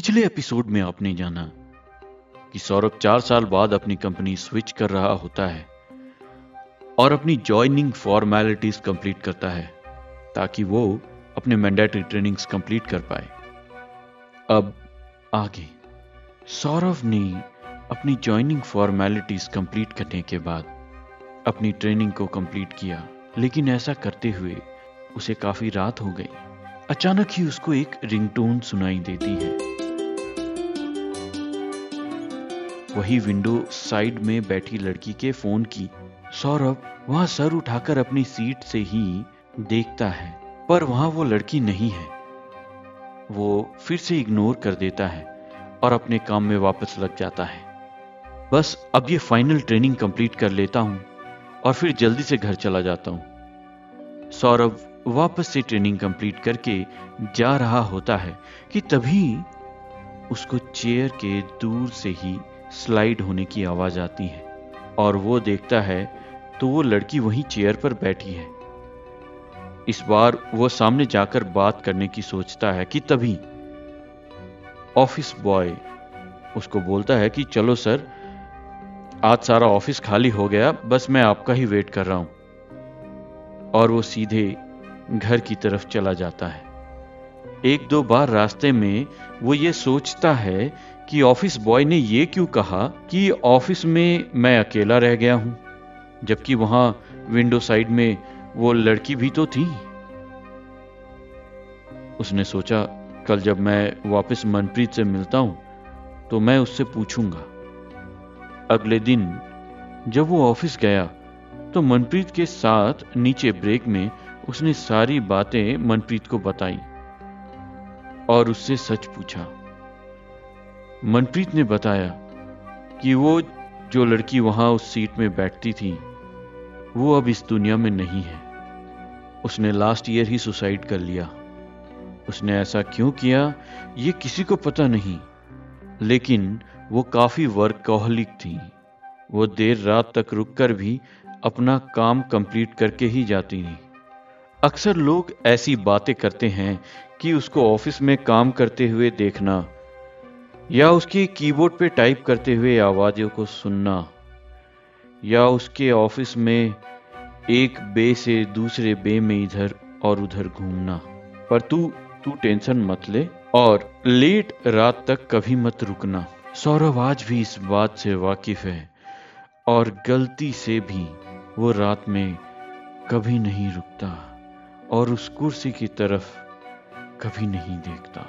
पिछले एपिसोड में आपने जाना कि सौरभ चार साल बाद अपनी कंपनी स्विच कर रहा होता है और अपनी ज्वाइनिंग फॉर्मेलिटीज कंप्लीट करता है, ताकि वो अपने मैंडेटरी ट्रेनिंग्स कंप्लीट कर पाए। अब आगे, सौरभ ने अपनी ज्वाइनिंग फॉर्मेलिटीज कंप्लीट करने के बाद अपनी ट्रेनिंग को कंप्लीट किया, लेकिन ऐसा करते हुए उसे काफ़ी रात हो गई। अचानक ही उसको एक रिंगटोन सुनाई देती है। वही विंडो साइड में बैठी लड़की के फ़ोन की। सौरभ वहाँ सर उठाकर अपनी सीट से ही देखता है, पर वहाँ वो लड़की नहीं है। वो फिर से इग्नोर कर देता है और अपने काम में वापस लग जाता है। बस अब ये फाइनल ट्रेनिंग कंप्लीट कर लेता हूँ और फिर जल्दी से घर चला जाता हूँ। सौरभ वापस से ट्रेनिंग कंप्लीट करके जा रहा होता है कि तभी उसको चेयर के दूर से ही स्लाइड होने की आवाज़ आती है और वो देखता है तो वो लड़की वहीं चेयर पर बैठी है। इस बार वो सामने जाकर बात करने की सोचता है कि तभी ऑफ़िस बॉय उसको बोलता है कि, चलो सर, आज सारा ऑफ़िस खाली हो गया, बस मैं आपका ही वेट कर रहा हूँ। और वो सीधे घर की तरफ़ चला जाता है। एक दो बार रास्ते में वो ये सोचता है कि ऑफ़िस बॉय ने ये क्यों कहा कि ऑफ़िस में मैं अकेला रह गया हूँ, जबकि वहाँ विंडो साइड में वो लड़की भी तो थी? उसने सोचा, कल जब मैं वापस मनप्रीत से मिलता हूँ तो मैं उससे पूछूँगा। अगले दिन, जब वो ऑफ़िस गया तो मनप्रीत के साथ नीचे ब्रेक में उसने सारी बातें मनप्रीत को बताई और उससे सच पूछा। मनप्रीत ने बताया कि वो जो लड़की वहाँ उस सीट में बैठती थी, वो अब इस दुनिया में नहीं है। उसने लास्ट ईयर ही सुसाइड कर लिया। उसने ऐसा क्यों किया, ये किसी को पता नहीं। लेकिन वो काफ़ी वर्कहोलिक थी। वो देर रात तक रुककर भी अपना काम कंप्लीट करके ही जाती थी। अक्सर लोग ऐसी बातें करते हैं कि उसको ऑफ़िस में काम करते हुए देखना या उसके कीबोर्ड पे टाइप करते हुए आवाज़ों को सुनना, या उसके ऑफ़िस में एक बे से दूसरे बे में इधर और उधर घूमना। पर तू तू टेंशन मत ले और लेट रात तक कभी मत रुकना। सौरभ आज भी इस बात से वाकिफ है और गलती से भी वो रात में कभी नहीं रुकता और उस कुर्सी की तरफ़ कभी नहीं देखता।